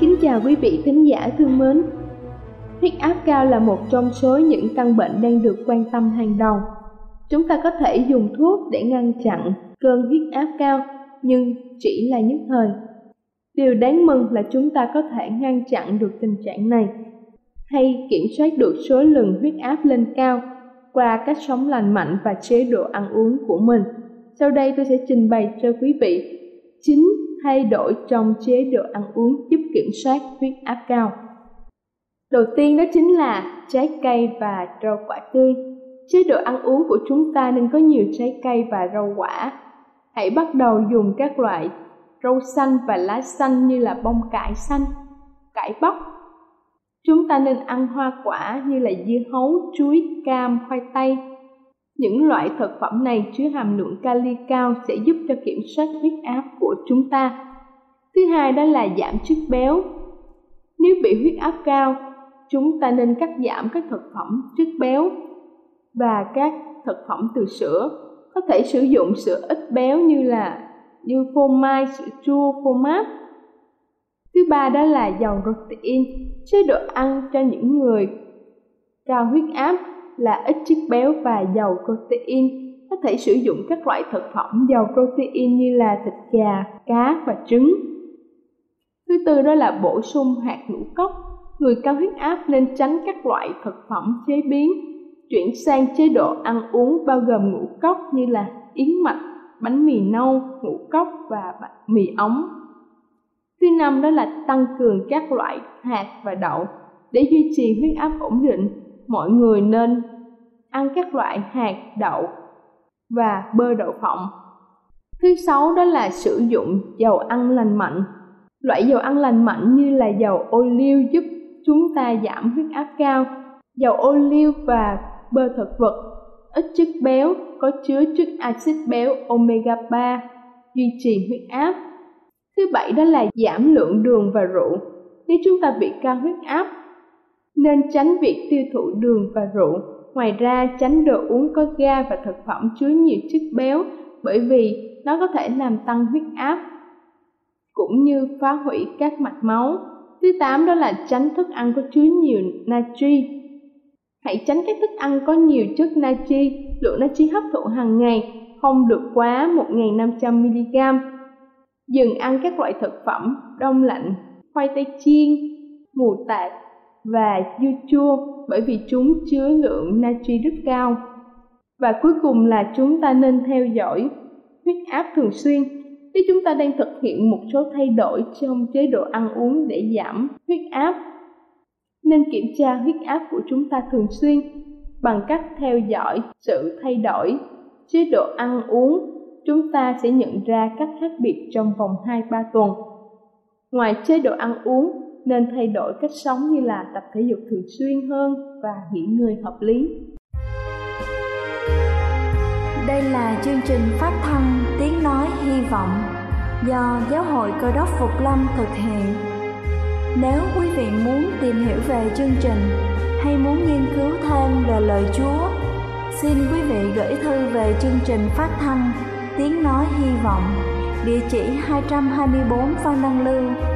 Kính chào quý vị khán giả thương mến. Huyết áp cao là một trong số những căn bệnh đang được quan tâm hàng đầu. Chúng ta có thể dùng thuốc để ngăn chặn cơn huyết áp cao, nhưng chỉ là nhất thời. Điều đáng mừng là chúng ta có thể ngăn chặn được tình trạng này hay kiểm soát được số lần huyết áp lên cao qua cách sống lành mạnh và chế độ ăn uống của mình. Sau đây tôi sẽ trình bày cho quý vị chính thay đổi trong chế độ ăn uống giúp kiểm soát huyết áp cao. Đầu tiên đó chính là trái cây và rau quả tươi. Chế độ ăn uống của chúng ta nên có nhiều trái cây và rau quả. Hãy bắt đầu dùng các loại rau xanh và lá xanh như là bông cải xanh, cải bắp. Chúng ta nên ăn hoa quả như là dưa hấu, chuối, cam, khoai tây. Những loại thực phẩm này chứa hàm lượng kali cao sẽ giúp cho kiểm soát huyết áp của chúng ta. Thứ hai đó là giảm chất béo. Nếu bị huyết áp cao, chúng ta nên cắt giảm các thực phẩm chất béo và các thực phẩm từ sữa. Có thể sử dụng sữa ít béo như là như phô mai, sữa chua, phô mát. Thứ ba đó là dầu protein. Chế độ ăn cho những người cao huyết áp là ít chất béo và dầu protein. Có thể sử dụng các loại thực phẩm giàu protein như là thịt gà, cá và trứng. Thứ tư đó là bổ sung hạt ngũ cốc. Người cao huyết áp nên tránh các loại thực phẩm chế biến, chuyển sang chế độ ăn uống bao gồm ngũ cốc như là yến mạch, bánh mì nâu, ngũ cốc và mì ống. Thứ năm đó là tăng cường các loại hạt và đậu. Để duy trì huyết áp ổn định, mọi người nên ăn các loại hạt đậu và bơ đậu phộng. Thứ sáu đó là sử dụng dầu ăn lành mạnh. Loại dầu ăn lành mạnh như là dầu ô liu giúp chúng ta giảm huyết áp cao. Dầu ô liu và bơ thực vật ít chất béo có chứa chất axit béo omega 3 duy trì huyết áp. Thứ bảy đó là giảm lượng đường và rượu. Nếu chúng ta bị cao huyết áp, nên tránh việc tiêu thụ đường và rượu. Ngoài ra, tránh đồ uống có ga và thực phẩm chứa nhiều chất béo bởi vì nó có thể làm tăng huyết áp cũng như phá hủy các mạch máu. Thứ tám đó là tránh thức ăn có chứa nhiều natri. Hãy tránh các thức ăn có nhiều chất natri, lượng natri hấp thụ hàng ngày không được quá 1.500mg. Dừng ăn các loại thực phẩm đông lạnh, khoai tây chiên, mù tạt và dưa chua bởi vì chúng chứa lượng natri rất cao. Và cuối cùng là chúng ta nên theo dõi huyết áp thường xuyên. Nếu chúng ta đang thực hiện một số thay đổi trong chế độ ăn uống để giảm huyết áp, nên kiểm tra huyết áp của chúng ta thường xuyên bằng cách theo dõi sự thay đổi chế độ ăn uống, chúng ta sẽ nhận ra các khác biệt trong vòng 2-3 tuần. Ngoài chế độ ăn uống, nên thay đổi cách sống như là tập thể dục thường xuyên hơn và nghỉ ngơi hợp lý. Đây là chương trình phát thanh Tiếng Nói Hy Vọng do Giáo hội Cơ đốc Phục Lâm thực hiện. Nếu quý vị muốn tìm hiểu về chương trình hay muốn nghiên cứu thêm về lời Chúa, xin quý vị gửi thư về chương trình phát thanh Tiếng Nói Hy Vọng, địa chỉ 224 Phan Đăng Lưu,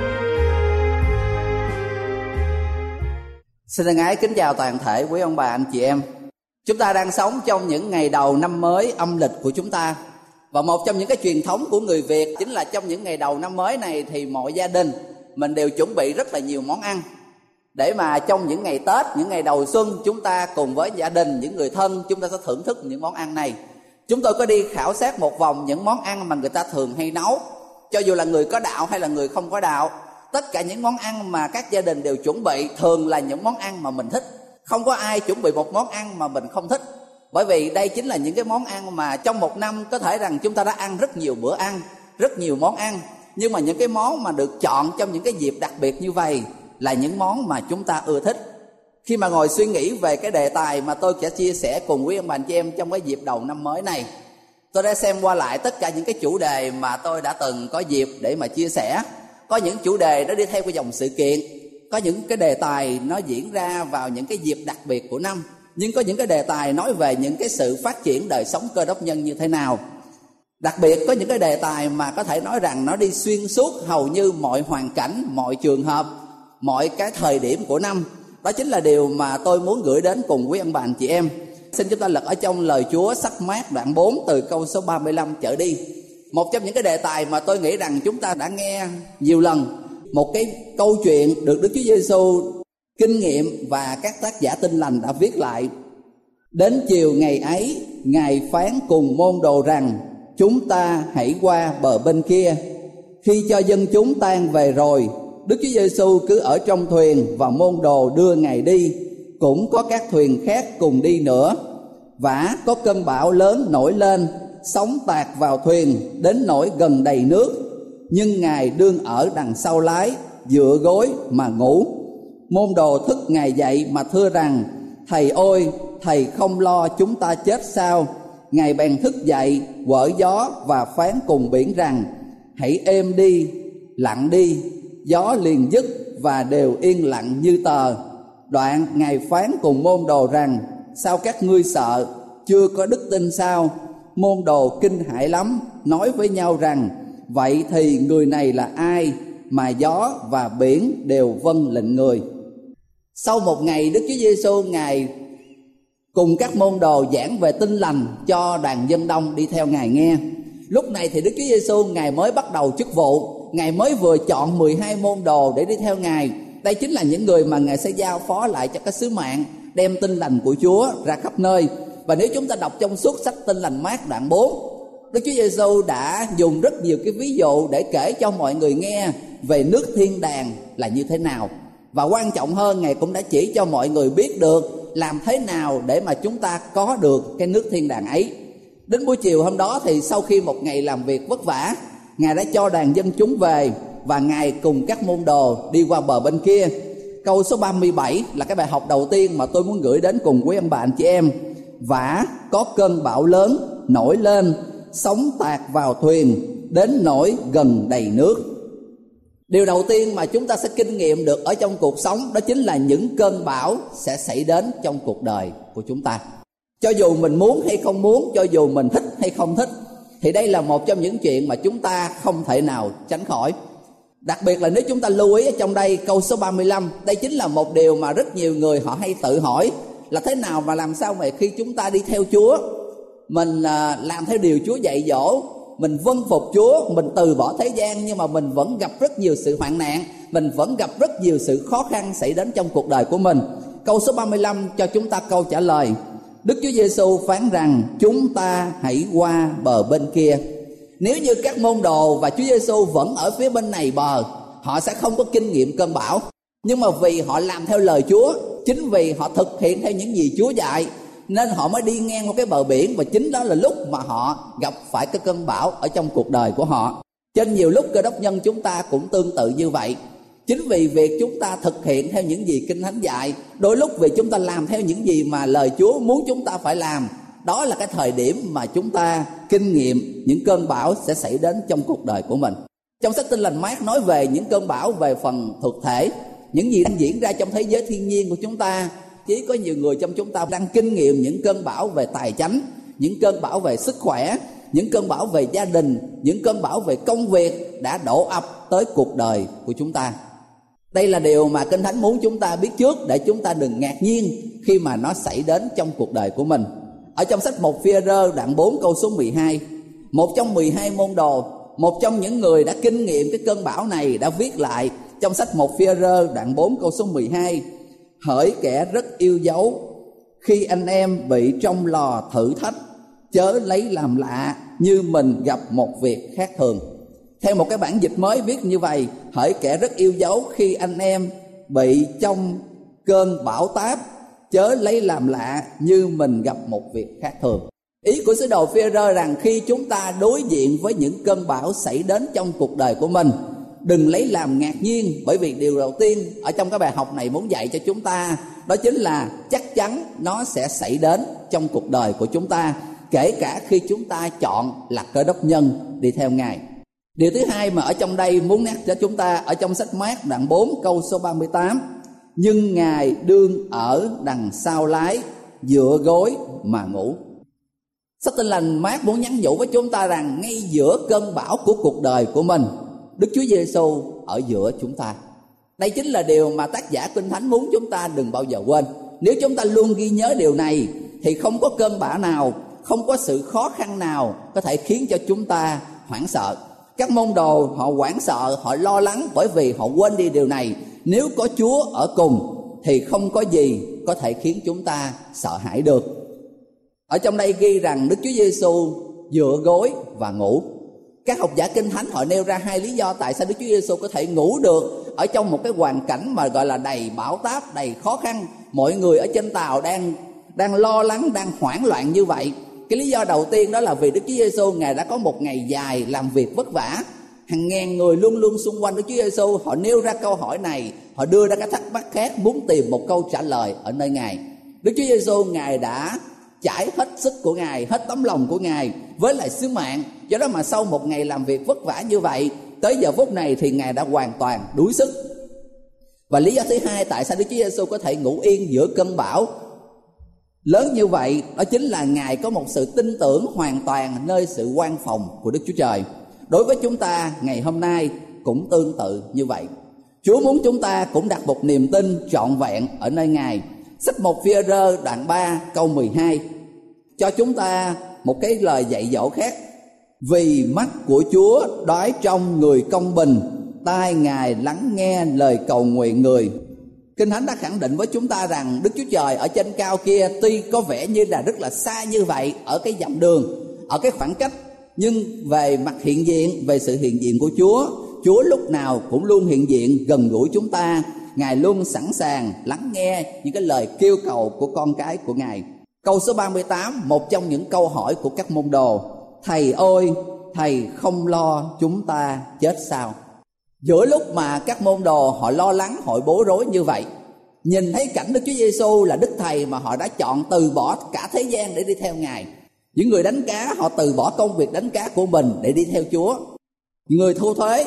Xin thân ái kính chào toàn thể quý ông bà anh chị em. Chúng ta đang sống trong những ngày đầu năm mới âm lịch của chúng ta. Và một trong những cái truyền thống của người Việt chính là trong những ngày đầu năm mới này thì mọi gia đình mình đều chuẩn bị rất là nhiều món ăn để mà trong những ngày Tết, những ngày đầu xuân chúng ta cùng với gia đình, những người thân chúng ta sẽ thưởng thức những món ăn này. Chúng tôi có đi khảo sát một vòng những món ăn mà người ta thường hay nấu, cho dù là người có đạo hay là người không có đạo tất cả những món ăn mà các gia đình đều chuẩn bị thường là những món ăn mà mình thích. Không có ai chuẩn bị một món ăn mà mình không thích. Bởi vì đây chính là những cái món ăn mà trong một năm có thể rằng chúng ta đã ăn rất nhiều bữa ăn, rất nhiều món ăn. Nhưng mà những cái món mà được chọn trong những cái dịp đặc biệt như vậy là những món mà chúng ta ưa thích. Khi mà ngồi suy nghĩ về cái đề tài mà tôi sẽ chia sẻ cùng quý ông bà anh chị em trong cái dịp đầu năm mới này, tôi đã xem qua lại tất cả những cái chủ đề mà tôi đã từng có dịp để mà chia sẻ có những chủ đề nó đi theo cái dòng sự kiện, có những cái đề tài nó diễn ra vào những cái dịp đặc biệt của năm, nhưng có những cái đề tài nói về những cái sự phát triển đời sống cơ đốc nhân như thế nào. Đặc biệt có những cái đề tài mà có thể nói rằng nó đi xuyên suốt hầu như mọi hoàn cảnh, mọi trường hợp, mọi cái thời điểm của năm. Đó chính là điều mà tôi muốn gửi đến cùng quý ông bà anh chị em. Xin chúng ta lật ở trong lời Chúa sắc mát đoạn 4 từ câu số 35 trở đi một trong những cái đề tài mà tôi nghĩ rằng chúng ta đã nghe nhiều lần, một cái câu chuyện được Đức Chúa Giêsu kinh nghiệm và các tác giả tinh lành đã viết lại. Đến chiều ngày ấy, ngài phán cùng môn đồ rằng, chúng ta hãy qua bờ bên kia. Khi cho dân chúng tan về rồi, Đức Chúa Giêsu cứ ở trong thuyền và môn đồ đưa ngài đi. Cũng có các thuyền khác cùng đi nữa. Vả có cơn bão lớn nổi lên sóng tạt vào thuyền, đến nỗi gần đầy nước. Nhưng ngài đương ở đằng sau lái, dựa gối mà ngủ. Môn đồ thức ngài dậy mà thưa rằng, thầy ôi thầy không lo chúng ta chết sao? Ngài bèn thức dậy, quở gió và phán cùng biển rằng, hãy êm đi, lặng đi, gió liền dứt và đều yên lặng như tờ. Đoạn ngài phán cùng môn đồ rằng, sao các ngươi sợ? Chưa có đức tin sao? Môn đồ kinh hãi lắm, nói với nhau rằng, vậy thì người này là ai mà gió và biển đều vâng lệnh người? Sau một ngày, đức chúa giêsu ngài cùng các môn đồ giảng về tinh lành cho đoàn dân đông đi theo ngài nghe. Lúc này thì đức chúa giêsu ngài mới bắt đầu chức vụ. Ngài mới vừa chọn 12 môn đồ để đi theo ngài. Đây chính là những người mà ngài sẽ giao phó lại cho các sứ mạng, đem tin lành của chúa ra khắp nơi và nếu chúng ta đọc trong suốt sách tin lành mát đoạn 4 Đức Chúa Giêsu đã dùng rất nhiều cái ví dụ để kể cho mọi người nghe về nước thiên đàng là như thế nào. Và quan trọng hơn, ngài cũng đã chỉ cho mọi người biết được làm thế nào để mà chúng ta có được cái nước thiên đàng ấy. Đến buổi chiều hôm đó thì sau khi một ngày làm việc vất vả, ngài đã cho đàn dân chúng về và ngài cùng các môn đồ đi qua bờ bên kia. Câu số 37 là cái bài học đầu tiên mà tôi muốn gửi đến cùng quý ông bà, anh chị em vả, có cơn bão lớn, nổi lên, sóng tạt vào thuyền, đến nỗi gần đầy nước. Điều đầu tiên mà chúng ta sẽ kinh nghiệm được ở trong cuộc sống đó chính là những cơn bão sẽ xảy đến trong cuộc đời của chúng ta. Cho dù mình muốn hay không muốn, cho dù mình thích hay không thích, thì đây là một trong những chuyện mà chúng ta không thể nào tránh khỏi. Đặc biệt là nếu chúng ta lưu ý ở trong đây, câu số 35 Đây chính là một điều mà rất nhiều người họ hay tự hỏi. Là thế nào và làm sao mà khi chúng ta đi theo Chúa Mình à, làm theo điều Chúa dạy dỗ Mình vâng phục Chúa Mình từ bỏ thế gian Nhưng mà mình vẫn gặp rất nhiều sự hoạn nạn Mình vẫn gặp rất nhiều sự khó khăn xảy đến trong cuộc đời của mình Câu Câu số 35 cho chúng ta câu trả lời. Đức Chúa Giêsu phán rằng chúng ta hãy qua bờ bên kia. Nếu như các môn đồ và Chúa Giêsu vẫn ở phía bên này bờ, họ sẽ không có kinh nghiệm cơn bão. Nhưng mà vì họ làm theo lời Chúa, chính vì họ thực hiện theo những gì Chúa dạy, nên họ mới đi ngang qua cái bờ biển và chính đó là lúc mà họ gặp phải cái cơn bão ở trong cuộc đời của họ. Trên nhiều lúc cơ đốc nhân chúng ta cũng tương tự như vậy. Chính vì việc chúng ta thực hiện theo những gì kinh thánh dạy, đôi lúc vì chúng ta làm theo những gì mà lời chúa muốn chúng ta phải làm. Đó là cái thời điểm mà chúng ta kinh nghiệm những cơn bão sẽ xảy đến trong cuộc đời của mình. Trong sách tin lành mát nói về những cơn bão về phần thực thể những gì đang diễn ra trong thế giới thiên nhiên của chúng ta chỉ có nhiều người trong chúng ta đang kinh nghiệm những cơn bão về tài chánh những cơn bão về sức khỏe những cơn bão về gia đình những cơn bão về công việc đã đổ ập tới cuộc đời của chúng ta đây là điều mà Kinh Thánh muốn chúng ta biết trước để chúng ta đừng ngạc nhiên khi mà nó xảy đến trong cuộc đời của mình. Ở trong sách một phi rơ đoạn 4 câu số 12, một trong 12 môn đồ, một trong những người đã kinh nghiệm cái cơn bão này đã viết lại trong sách một phi rơ đoạn 4 câu số 12, hỡi kẻ rất yêu dấu khi anh em bị trong lò thử thách chớ lấy làm lạ như mình gặp một việc khác thường. Theo một cái bản dịch mới viết như vậy hỡi kẻ rất yêu dấu khi anh em bị trong cơn bão táp chớ lấy làm lạ như mình gặp một việc khác thường. Ý của sứ đồ phi rơ rằng khi chúng ta đối diện với những cơn bão xảy đến trong cuộc đời của mình đừng lấy làm ngạc nhiên, bởi vì điều đầu tiên ở trong cái bài học này muốn dạy cho chúng ta, đó chính là chắc chắn nó sẽ xảy đến trong cuộc đời của chúng ta, kể cả khi chúng ta chọn là cơ đốc nhân đi theo ngài. Điều thứ hai mà ở trong đây muốn nhắc cho chúng ta ở trong sách mát đoạn 4 câu số 38 Nhưng Ngài đương ở đằng sau lái, dựa gối mà ngủ. Sách tinh lành mát muốn nhắn nhủ với chúng ta rằng ngay giữa cơn bão của cuộc đời của mình Đức Chúa Giêsu ở giữa chúng ta. Đây chính là điều mà tác giả Kinh Thánh muốn chúng ta đừng bao giờ quên. Nếu chúng ta luôn ghi nhớ điều này, Thì không có cơn bão nào, Không có sự khó khăn nào Có thể khiến cho chúng ta hoảng sợ. Các môn đồ họ hoảng sợ, họ lo lắng bởi vì họ quên đi điều này. Nếu có chúa ở cùng, thì không có gì có thể khiến chúng ta sợ hãi được. Ở trong đây ghi rằng đức chúa giêsu dựa gối và ngủ các học giả kinh thánh họ nêu ra hai lý do tại sao đức chúa giêsu có thể ngủ được ở trong một cái hoàn cảnh mà gọi là đầy bão táp, đầy khó khăn. Mọi người ở trên tàu đang đang lo lắng, đang hoảng loạn như vậy. Cái lý do đầu tiên đó là vì Đức Chúa Giêsu ngài đã có một ngày dài làm việc vất vả. Hàng ngàn người luôn luôn xung quanh Đức Chúa Giêsu họ nêu ra câu hỏi này, họ đưa ra các thắc mắc khác, muốn tìm một câu trả lời ở nơi ngài. Đức Chúa Giêsu ngài đã chảy hết sức của ngài, hết tấm lòng của ngài với lại sứ mạng. Do đó mà sau một ngày làm việc vất vả như vậy, tới giờ phút này thì ngài đã hoàn toàn đuối sức. Và lý do thứ hai, tại sao Đức Chúa Giêsu có thể ngủ yên giữa cơn bão lớn như vậy, đó chính là ngài có một sự tin tưởng hoàn toàn nơi sự quan phòng của đức chúa trời. Đối với chúng ta, ngày hôm nay cũng tương tự như vậy. Chúa muốn chúng ta cũng đặt một niềm tin trọn vẹn ở nơi ngài sách một phi rơ đoạn 3 câu 12 cho chúng ta một cái lời dạy dỗ khác. Vì mắt của chúa đói trong người công bình tai ngài lắng nghe lời cầu nguyện người. Kinh Thánh đã khẳng định với chúng ta rằng Đức Chúa Trời ở trên cao kia tuy có vẻ như là rất là xa như vậy ở cái dặm đường, ở cái khoảng cách nhưng về mặt hiện diện, về sự hiện diện của Chúa, Chúa lúc nào cũng luôn hiện diện gần gũi chúng ta. Ngài luôn sẵn sàng lắng nghe những cái lời kêu cầu của con cái của Ngài. Câu số 38, một trong những câu hỏi của các môn đồ. Thầy ơi, thầy không lo chúng ta chết sao? giữa lúc mà các môn đồ họ lo lắng họ bối rối như vậy nhìn thấy cảnh đức chúa giêsu là đức thầy mà họ đã chọn từ bỏ cả thế gian để đi theo ngài những người đánh cá họ từ bỏ công việc đánh cá của mình để đi theo chúa người thu thuế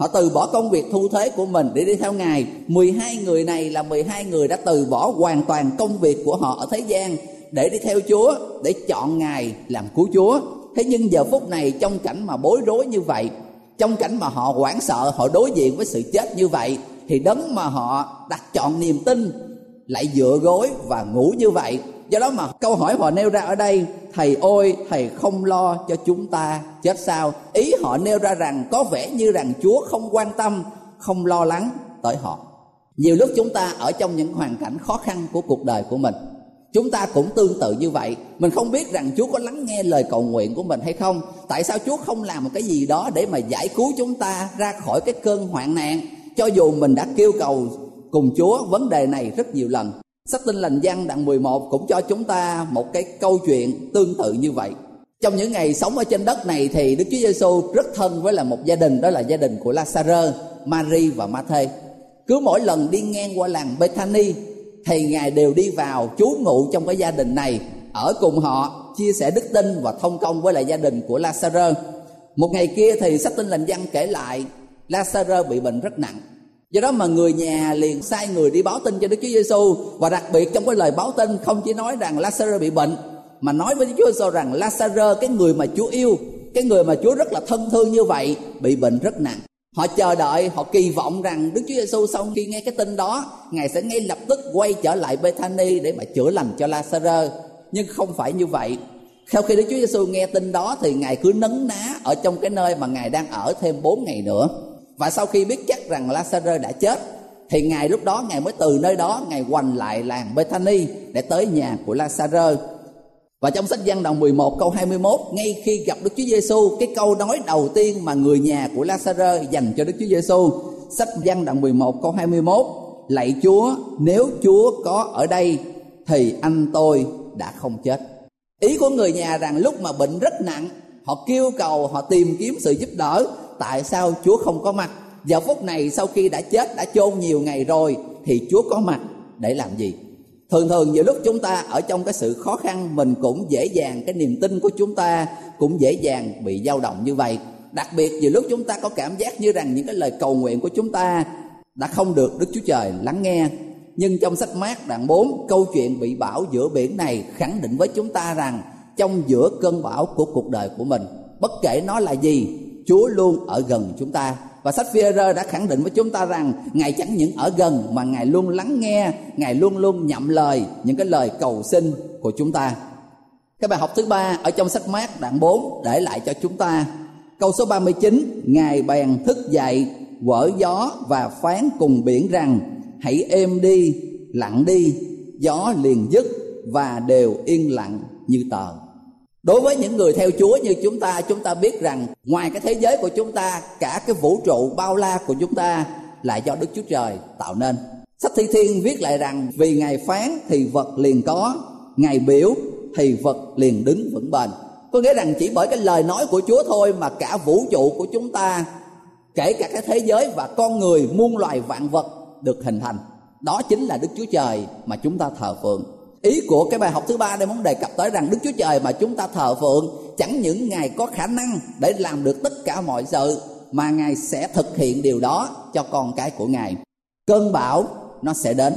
họ từ bỏ công việc thu thuế của mình để đi theo ngài. 12 người này là 12 người đã từ bỏ hoàn toàn công việc của họ ở thế gian để đi theo chúa, để chọn ngài làm cứu chúa. Thế nhưng giờ phút này trong cảnh mà bối rối như vậy, trong cảnh mà họ hoảng sợ, họ đối diện với sự chết như vậy, thì đấng mà họ đặt chọn niềm tin lại dựa gối và ngủ như vậy do đó mà câu hỏi họ nêu ra ở đây, thầy ôi thầy không lo cho chúng ta, chết sao? Ý họ nêu ra rằng có vẻ như rằng chúa không quan tâm, không lo lắng tới họ. Nhiều lúc chúng ta ở trong những hoàn cảnh khó khăn của cuộc đời của mình, chúng ta cũng tương tự như vậy. Mình không biết rằng chúa có lắng nghe lời cầu nguyện của mình hay không. Tại sao chúa không làm một cái gì đó để mà giải cứu chúng ta ra khỏi cái cơn hoạn nạn? Cho dù mình đã kêu cầu cùng chúa vấn đề này rất nhiều lần sách tinh lành văn đoạn 11 cũng cho chúng ta một cái câu chuyện tương tự như vậy trong những ngày sống ở trên đất này thì Đức Chúa Giêsu rất thân với là một gia đình đó là gia đình của Lazaro, Mary và Matthew. Cứ mỗi lần đi ngang qua làng Bethany thì ngài đều đi vào trú ngụ trong cái gia đình này ở cùng họ chia sẻ đức tin và thông công với lại gia đình của Lazaro. Một ngày kia thì sách tin lành văn kể lại Lazaro bị bệnh rất nặng. Do đó mà người nhà liền sai người đi báo tin cho Đức Chúa Giêsu và đặc biệt trong cái lời báo tin không chỉ nói rằng Lazarus bị bệnh mà nói với Đức Chúa Giêsu rằng Lazarus cái người mà Chúa yêu, cái người mà Chúa rất là thân thương như vậy bị bệnh rất nặng. Họ chờ đợi, họ kỳ vọng rằng Đức Chúa Giêsu sau khi nghe cái tin đó, Ngài sẽ ngay lập tức quay trở lại Bethany để mà chữa lành cho Lazarus. Nhưng không phải như vậy. Sau khi Đức Chúa Giêsu nghe tin đó thì Ngài cứ nấn ná ở trong cái nơi mà Ngài đang ở thêm 4 ngày nữa. Và sau khi biết chắc rằng Lazarus đã chết, thì Ngài lúc đó Ngài mới từ nơi đó, Ngài hoành lại làng Bethany để tới nhà của Lazarus. Và trong sách văn đoạn 11 câu 21 ngay khi gặp Đức Chúa Giêsu cái câu nói đầu tiên mà người nhà của Lazarus dành cho Đức Chúa Giêsu sách văn đoạn 11 câu 21 lạy Chúa, nếu Chúa có ở đây, thì anh tôi đã không chết. Ý của người nhà rằng lúc mà bệnh rất nặng, họ kêu cầu, họ tìm kiếm sự giúp đỡ tại sao Chúa không có mặt? Giờ phút này sau khi đã chết, đã chôn nhiều ngày rồi, thì Chúa có mặt để làm gì? Thường thường nhiều lúc chúng ta ở trong cái sự khó khăn, mình cũng dễ dàng, cái niềm tin của chúng ta cũng dễ dàng bị dao động như vậy. Đặc biệt nhiều lúc chúng ta có cảm giác như rằng những cái lời cầu nguyện của chúng ta đã không được Đức Chúa Trời lắng nghe. Nhưng trong sách mát đoạn 4 câu chuyện bị bão giữa biển này khẳng định với chúng ta rằng trong giữa cơn bão của cuộc đời của mình, bất kể nó là gì Chúa luôn ở gần chúng ta. Và sách phi đã khẳng định với chúng ta rằng ngài chẳng những ở gần, mà ngài luôn lắng nghe, ngài luôn luôn nhậm lời những cái lời cầu xin của chúng ta. Cái bài học thứ ba ở trong sách mát đoạn 4 để lại cho chúng ta. Câu số 39 ngài bèn thức dậy, quở gió và phán cùng biển rằng, hãy êm đi, lặng đi, gió liền dứt và đều yên lặng như tờ đối với những người theo chúa như chúng ta chúng ta biết rằng ngoài cái thế giới của chúng ta, cả cái vũ trụ bao la của chúng ta là do đức chúa trời tạo nên. Sách thi thiên viết lại rằng, vì ngài phán thì vật liền có, ngài biểu thì vật liền đứng vững bền. Có nghĩa rằng chỉ bởi cái lời nói của chúa thôi mà cả vũ trụ của chúng ta, kể cả cái thế giới và con người, muôn loài vạn vật được hình thành. Đó chính là đức chúa trời mà chúng ta thờ phượng ý của cái bài học thứ ba đây muốn đề cập tới rằng đức chúa trời mà chúng ta thờ phượng chẳng những ngài có khả năng để làm được tất cả mọi sự mà ngài sẽ thực hiện điều đó cho con cái của ngài. Cơn bão nó sẽ đến.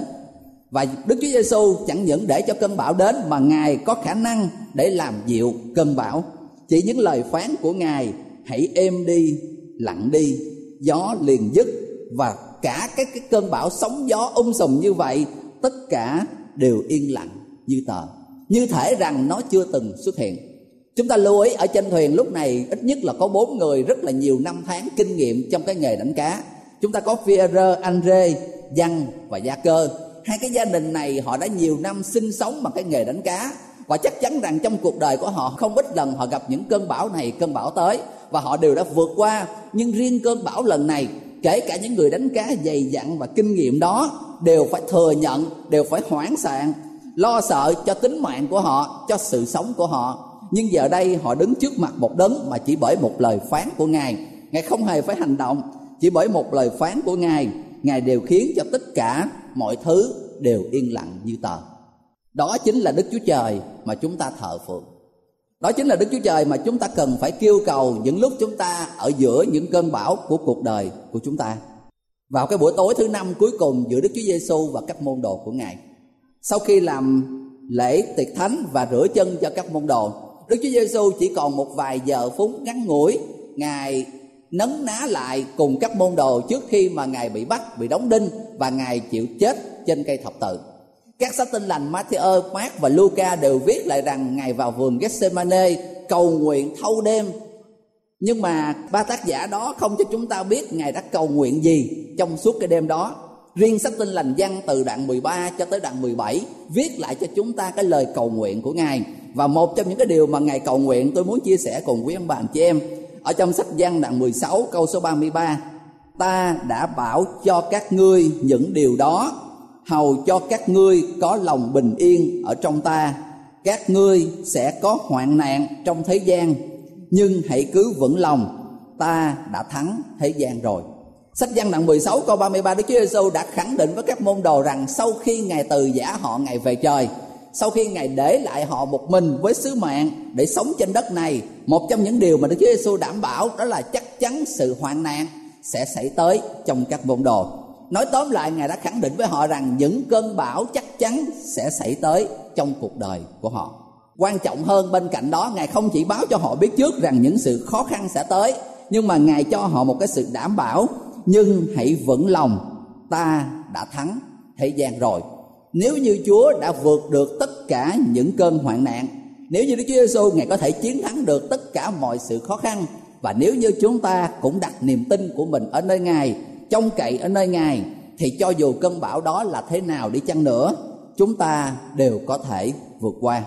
Và Đức Chúa Giêsu chẳng những để cho cơn bão đến mà Ngài có khả năng để làm dịu cơn bão. Chỉ những lời phán của Ngài hãy êm đi, lặng đi, gió liền dứt. Và cả cái cái cơn bão sóng gió um sùm như vậy tất cả đều yên lặng như tờ. Như thể rằng nó chưa từng xuất hiện. Chúng ta lưu ý ở trên thuyền lúc này ít nhất là có bốn người rất là nhiều năm tháng kinh nghiệm trong cái nghề đánh cá. Chúng ta có Pierre, Andre, Văn và Gia Cơ. Hai cái gia đình này họ đã nhiều năm sinh sống bằng cái nghề đánh cá. Và chắc chắn rằng trong cuộc đời của họ không ít lần họ gặp những cơn bão này cơn bão tới. Và họ đều đã vượt qua. Nhưng riêng cơn bão lần này kể cả những người đánh cá dày dặn và kinh nghiệm đó đều phải thừa nhận, đều phải hoảng sạn, lo sợ cho tính mạng của họ, cho sự sống của họ. Nhưng giờ đây họ đứng trước mặt một đấng mà chỉ bởi một lời phán của ngài. Ngài không hề phải hành động, chỉ bởi một lời phán của ngài. Ngài đều khiến cho tất cả mọi thứ đều yên lặng như tờ. Đó chính là đức chúa trời mà chúng ta thờ phượng đó chính là đức chúa trời mà chúng ta cần phải kêu cầu những lúc chúng ta ở giữa những cơn bão của cuộc đời của chúng ta vào cái buổi tối thứ năm cuối cùng giữa Đức Chúa Giêsu và các môn đồ của Ngài. Sau khi làm lễ tiệc thánh và rửa chân cho các môn đồ, Đức Chúa Giêsu chỉ còn một vài giờ phút ngắn ngủi, Ngài nấn ná lại cùng các môn đồ trước khi mà Ngài bị bắt, bị đóng đinh và Ngài chịu chết trên cây thập tự. Các sách tin lành Matthew, Mark và Luca đều viết lại rằng Ngài vào vườn Gethsemane cầu nguyện thâu đêm nhưng mà ba tác giả đó không cho chúng ta biết ngài đã cầu nguyện gì trong suốt cái đêm đó Riêng sách tin lành văn từ đoạn 13 cho tới đoạn 17 viết lại cho chúng ta cái lời cầu nguyện của Ngài. Và một trong những cái điều mà Ngài cầu nguyện tôi muốn chia sẻ cùng quý ông bà anh chị em. Ở trong sách văn đoạn 16 câu số 33 Ta đã bảo cho các ngươi những điều đó Hầu cho các ngươi có lòng bình yên ở trong ta Các ngươi sẽ có hoạn nạn trong thế gian Nhưng hãy cứ vững lòng Ta đã thắng thế gian rồi Sách văn đoạn 16 câu 33 Đức Chúa Giêsu đã khẳng định với các môn đồ rằng sau khi Ngài từ giả họ Ngài về trời sau khi Ngài để lại họ một mình với sứ mạng để sống trên đất này, một trong những điều mà Đức Chúa Giêsu đảm bảo đó là chắc chắn sự hoạn nạn sẽ xảy tới trong các môn đồ. Nói tóm lại Ngài đã khẳng định với họ rằng những cơn bão chắc chắn sẽ xảy tới trong cuộc đời của họ. Quan trọng hơn bên cạnh đó Ngài không chỉ báo cho họ biết trước rằng những sự khó khăn sẽ tới, nhưng mà Ngài cho họ một cái sự đảm bảo nhưng hãy vững lòng ta đã thắng thế gian rồi nếu như Chúa đã vượt được tất cả những cơn hoạn nạn nếu như Đức Chúa Giêsu ngài có thể chiến thắng được tất cả mọi sự khó khăn và nếu như chúng ta cũng đặt niềm tin của mình ở nơi Ngài trông cậy ở nơi Ngài, thì cho dù cơn bão đó là thế nào đi chăng nữa, chúng ta đều có thể vượt qua.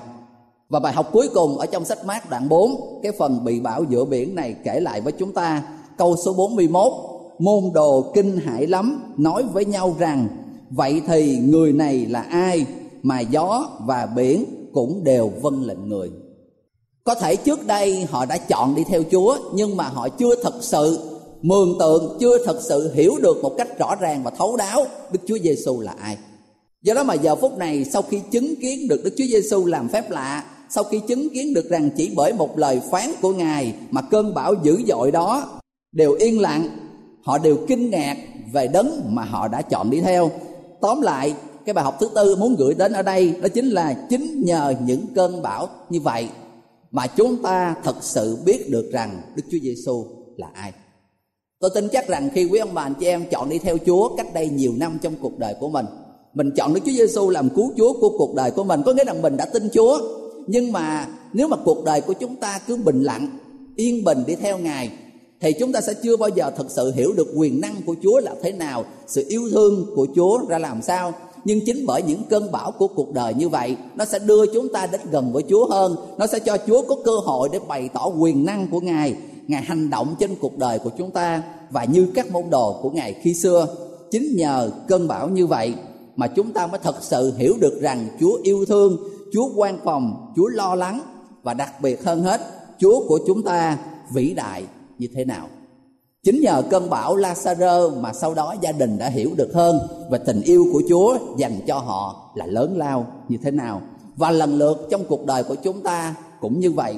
Và bài học cuối cùng ở trong sách mát đoạn 4 cái phần bị bão giữa biển này kể lại với chúng ta. Câu số 41 môn đồ kinh hãi lắm, nói với nhau rằng, vậy thì người này là ai mà gió và biển cũng đều vâng lệnh người? Có thể trước đây họ đã chọn đi theo chúa, nhưng mà họ chưa thật sự mường tượng chưa thật sự hiểu được một cách rõ ràng và thấu đáo đức chúa giêsu là ai do đó mà giờ phút này, sau khi chứng kiến được đức chúa giêsu làm phép lạ, sau khi chứng kiến được rằng chỉ bởi một lời phán của ngài mà cơn bão dữ dội đó đều yên lặng, họ đều kinh ngạc về đấng mà họ đã chọn đi theo tóm lại, cái bài học thứ tư muốn gửi đến ở đây đó chính là chính nhờ những cơn bão như vậy mà chúng ta thật sự biết được rằng Đức Chúa Giêsu là ai. Tôi tin chắc rằng khi quý ông bà anh chị em chọn đi theo Chúa cách đây nhiều năm trong cuộc đời của mình, mình chọn Đức Chúa Giêsu làm cứu Chúa của cuộc đời của mình, có nghĩa rằng mình đã tin Chúa. Nhưng mà nếu mà cuộc đời của chúng ta cứ bình lặng, yên bình đi theo Ngài thì chúng ta sẽ chưa bao giờ thực sự hiểu được quyền năng của Chúa là thế nào, sự yêu thương của Chúa ra làm sao. Nhưng chính bởi những cơn bão của cuộc đời như vậy, nó sẽ đưa chúng ta đến gần với Chúa hơn, nó sẽ cho Chúa có cơ hội để bày tỏ quyền năng của Ngài, Ngài hành động trên cuộc đời của chúng ta và như các môn đồ của Ngài khi xưa. Chính nhờ cơn bão như vậy mà chúng ta mới thật sự hiểu được rằng Chúa yêu thương, Chúa quan phòng, Chúa lo lắng và đặc biệt hơn hết, Chúa của chúng ta vĩ đại như thế nào. Chính nhờ cơn bão lazaro mà sau đó gia đình đã hiểu được hơn về tình yêu của Chúa dành cho họ là lớn lao như thế nào. Và lần lượt trong cuộc đời của chúng ta cũng như vậy.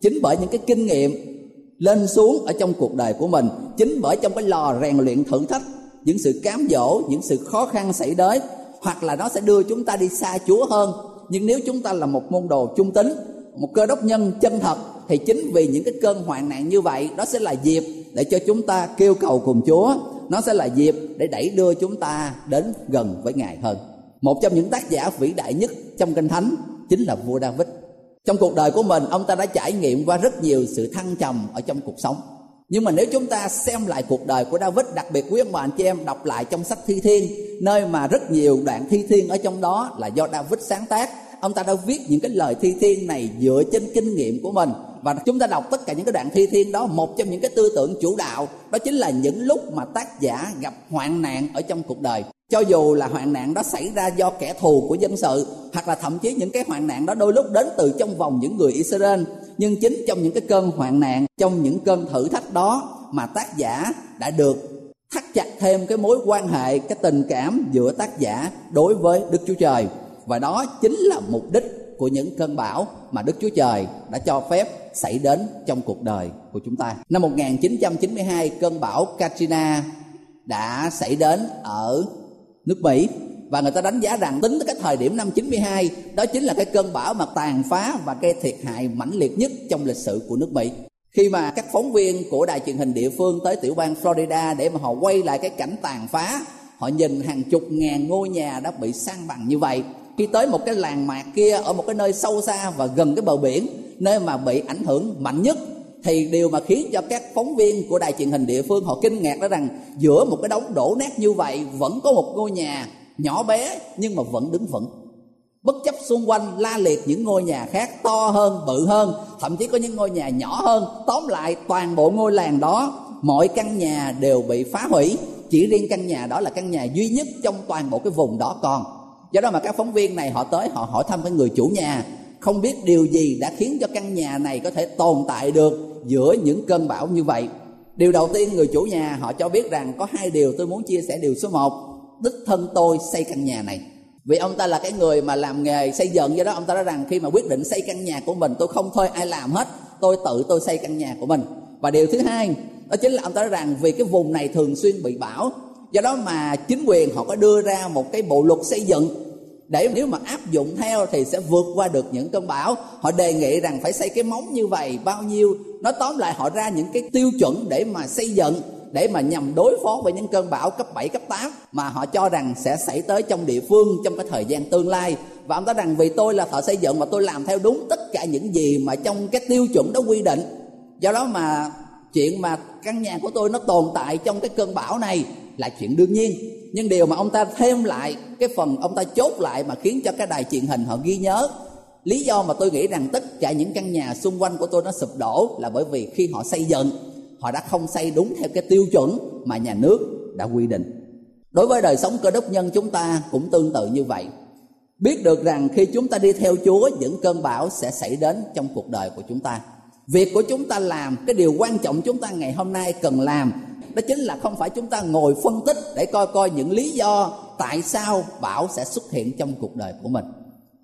Chính bởi những cái kinh nghiệm lên xuống ở trong cuộc đời của mình. Chính bởi trong cái lò rèn luyện thử thách, những sự cám dỗ, những sự khó khăn xảy đến, hoặc là nó sẽ đưa chúng ta đi xa Chúa hơn. Nhưng nếu chúng ta là một môn đồ trung tín một cơ đốc nhân chân thật, thì chính vì những cái cơn hoạn nạn như vậy đó sẽ là dịp để cho chúng ta kêu cầu cùng Chúa. Nó sẽ là dịp để đẩy đưa chúng ta đến gần với Ngài hơn. Một trong những tác giả vĩ đại nhất trong kinh thánh chính là vua David trong cuộc đời của mình, ông ta đã trải nghiệm qua rất nhiều sự thăng trầm ở trong cuộc sống. Nhưng mà nếu chúng ta xem lại cuộc đời của David, đặc biệt quý ông bà anh chị em, đọc lại trong sách thi thiên, nơi mà rất nhiều đoạn thi thiên ở trong đó là do David sáng tác, ông ta đã viết những cái lời thi thiên này dựa trên kinh nghiệm của mình và chúng ta đọc tất cả những cái đoạn thi thiên đó, một trong những cái tư tưởng chủ đạo, đó chính là những lúc mà tác giả gặp hoạn nạn ở trong cuộc đời. Cho dù là hoạn nạn đó xảy ra do kẻ thù của dân sự, hoặc là thậm chí những cái hoạn nạn đó đôi lúc đến từ trong vòng những người Israel, nhưng chính trong những cái cơn hoạn nạn, trong những cơn thử thách đó mà tác giả đã được thắt chặt thêm cái mối quan hệ, cái tình cảm giữa tác giả đối với Đức Chúa Trời. Và đó chính là mục đích của những cơn bão mà Đức Chúa Trời đã cho phép xảy đến trong cuộc đời của chúng ta. Năm 1992, cơn bão Katrina đã xảy đến ở nước Mỹ và người ta đánh giá rằng tính tới cái thời điểm năm 92 đó chính là cái cơn bão mà tàn phá và gây thiệt hại mãnh liệt nhất trong lịch sử của nước Mỹ. Khi mà các phóng viên của đài truyền hình địa phương tới tiểu bang Florida để mà họ quay lại cái cảnh tàn phá, họ nhìn hàng chục ngàn ngôi nhà đã bị san bằng như vậy khi tới một cái làng mạc kia ở một cái nơi sâu xa và gần cái bờ biển, nơi mà bị ảnh hưởng mạnh nhất, thì điều mà khiến cho các phóng viên của đài truyền hình địa phương họ kinh ngạc đó rằng giữa một cái đống đổ nát như vậy vẫn có một ngôi nhà nhỏ bé nhưng mà vẫn đứng vững. Bất chấp xung quanh la liệt những ngôi nhà khác to hơn, bự hơn, thậm chí có những ngôi nhà nhỏ hơn, tóm lại toàn bộ ngôi làng đó, mọi căn nhà đều bị phá hủy. Chỉ riêng căn nhà đó là căn nhà duy nhất trong toàn bộ cái vùng đó còn do đó mà các phóng viên này họ tới, họ hỏi thăm cái người chủ nhà. Không biết điều gì đã khiến cho căn nhà này có thể tồn tại được giữa những cơn bão như vậy. Điều đầu tiên người chủ nhà họ cho biết rằng có hai điều tôi muốn chia sẻ. Điều số một, đích thân tôi xây căn nhà này. Vì ông ta là cái người mà làm nghề xây dựng, do đó ông ta nói rằng khi mà quyết định xây căn nhà của mình, tôi không thuê ai làm hết, tôi tự tôi xây căn nhà của mình. Và điều thứ hai, đó chính là ông ta nói rằng vì cái vùng này thường xuyên bị bão do đó mà chính quyền họ có đưa ra một cái bộ luật xây dựng để nếu mà áp dụng theo thì sẽ vượt qua được những cơn bão. Họ đề nghị rằng phải xây cái móng như vậy bao nhiêu nó tóm lại họ ra những cái tiêu chuẩn để mà xây dựng để mà nhằm đối phó với những cơn bão cấp 7, cấp 8 mà họ cho rằng sẽ xảy tới trong địa phương trong cái thời gian tương lai. Và ông ta rằng vì tôi là thợ xây dựng mà tôi làm theo đúng tất cả những gì mà trong cái tiêu chuẩn đó quy định. Do đó mà chuyện mà căn nhà của tôi nó tồn tại trong cái cơn bão này là chuyện đương nhiên. Nhưng điều mà ông ta thêm lại, cái phần ông ta chốt lại mà khiến cho cái đài truyền hình họ ghi nhớ, lý do mà tôi nghĩ rằng tất cả những căn nhà xung quanh của tôi nó sụp đổ là bởi vì khi họ xây dựng, họ đã không xây đúng theo cái tiêu chuẩn mà nhà nước đã quy định. Đối với đời sống cơ đốc nhân chúng ta cũng tương tự như vậy. Biết được rằng khi chúng ta đi theo chúa, những cơn bão sẽ xảy đến trong cuộc đời của chúng ta. Việc của chúng ta làm, cái điều quan trọng chúng ta ngày hôm nay cần làm đó chính là không phải chúng ta ngồi phân tích để coi coi những lý do tại sao bão sẽ xuất hiện trong cuộc đời của mình.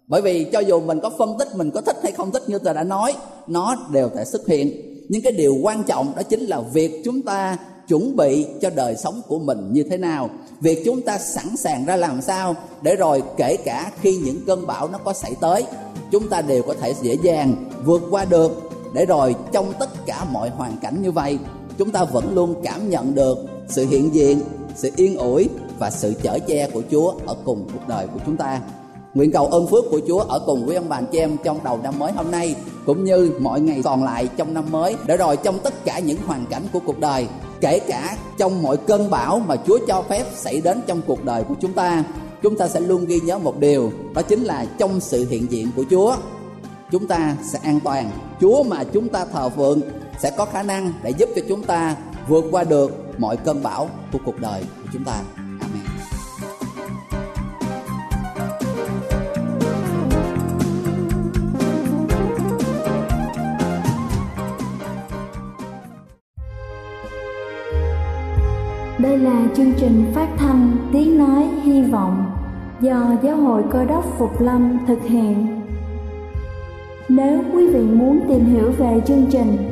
Bởi vì cho dù mình có phân tích mình có thích hay không thích như tôi đã nói, nó đều sẽ xuất hiện. Nhưng cái điều quan trọng đó chính là việc chúng ta chuẩn bị cho đời sống của mình như thế nào. Việc chúng ta sẵn sàng ra làm sao để rồi kể cả khi những cơn bão nó có xảy tới, chúng ta đều có thể dễ dàng vượt qua được. Để rồi trong tất cả mọi hoàn cảnh như vậy chúng ta vẫn luôn cảm nhận được sự hiện diện, sự yên ủi và sự chở che của chúa ở cùng cuộc đời của chúng ta. Nguyện cầu ơn phước của chúa ở cùng với ông bà chị em trong đầu năm mới hôm nay, cũng như mọi ngày còn lại trong năm mới để rồi trong tất cả những hoàn cảnh của cuộc đời, kể cả trong mọi cơn bão mà chúa cho phép xảy đến trong cuộc đời của chúng ta. Chúng ta sẽ luôn ghi nhớ một điều, đó chính là trong sự hiện diện của chúa, chúng ta sẽ an toàn. Chúa mà chúng ta thờ phượng sẽ có khả năng để giúp cho chúng ta vượt qua được mọi cơn bão của cuộc đời của chúng ta amen Đây là chương trình phát thanh Tiếng Nói Hy Vọng do Giáo hội Cơ đốc Phục Lâm thực hiện. Nếu quý vị muốn tìm hiểu về chương trình